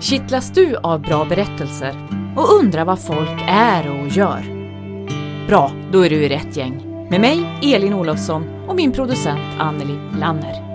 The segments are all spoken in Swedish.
Kittlas du av bra berättelser och undrar vad folk är och gör? Bra, då är du i rätt gäng. Med mig, Elin Olofsson och min producent Anneli Lanner.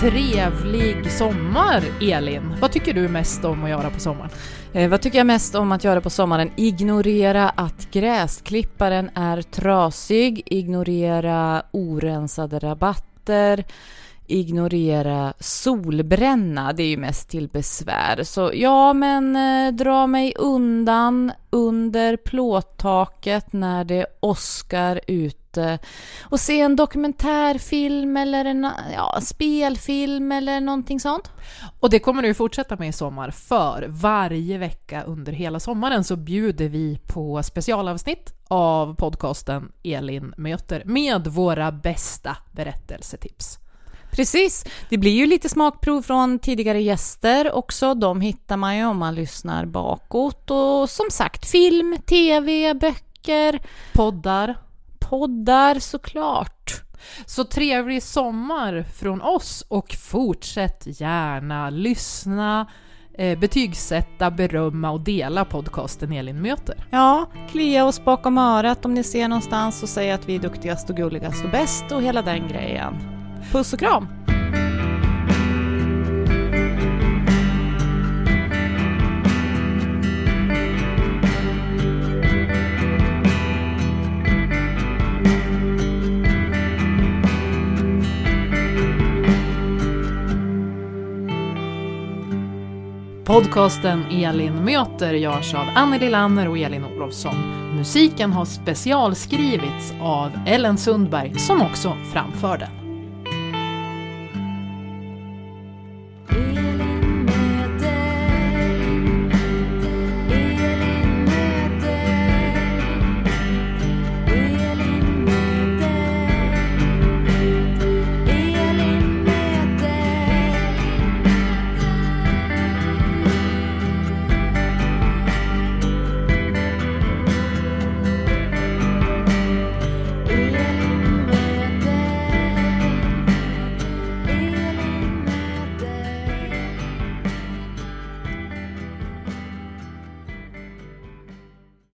Trevlig sommar, Elin. Vad tycker du mest om att göra på sommaren? Eh, vad tycker jag mest om att göra på sommaren? Ignorera att gräsklipparen är trasig, ignorera orensade rabatter, ignorera solbränna, det är ju mest till besvär. Så ja, men eh, dra mig undan under plåttaket när det åskar ute och se en dokumentärfilm eller en ja, spelfilm eller någonting sånt. Och det kommer du fortsätta med i sommar, för varje vecka under hela sommaren så bjuder vi på specialavsnitt av podcasten Elin möter med våra bästa berättelsetips. Precis. Det blir ju lite smakprov från tidigare gäster också. De hittar man ju om man lyssnar bakåt. Och som sagt, film, tv, böcker. Poddar. Poddar såklart. Så trevlig sommar från oss och fortsätt gärna lyssna, eh, betygsätta, berömma och dela podcasten Elin möter. Ja, klia oss bakom örat om ni ser någonstans och säg att vi är duktigast och gulligast och bäst och hela den grejen. Puss och kram! Podcasten Elin möter görs av Anneli Lanner och Elin Olofsson. Musiken har specialskrivits av Ellen Sundberg som också framför den.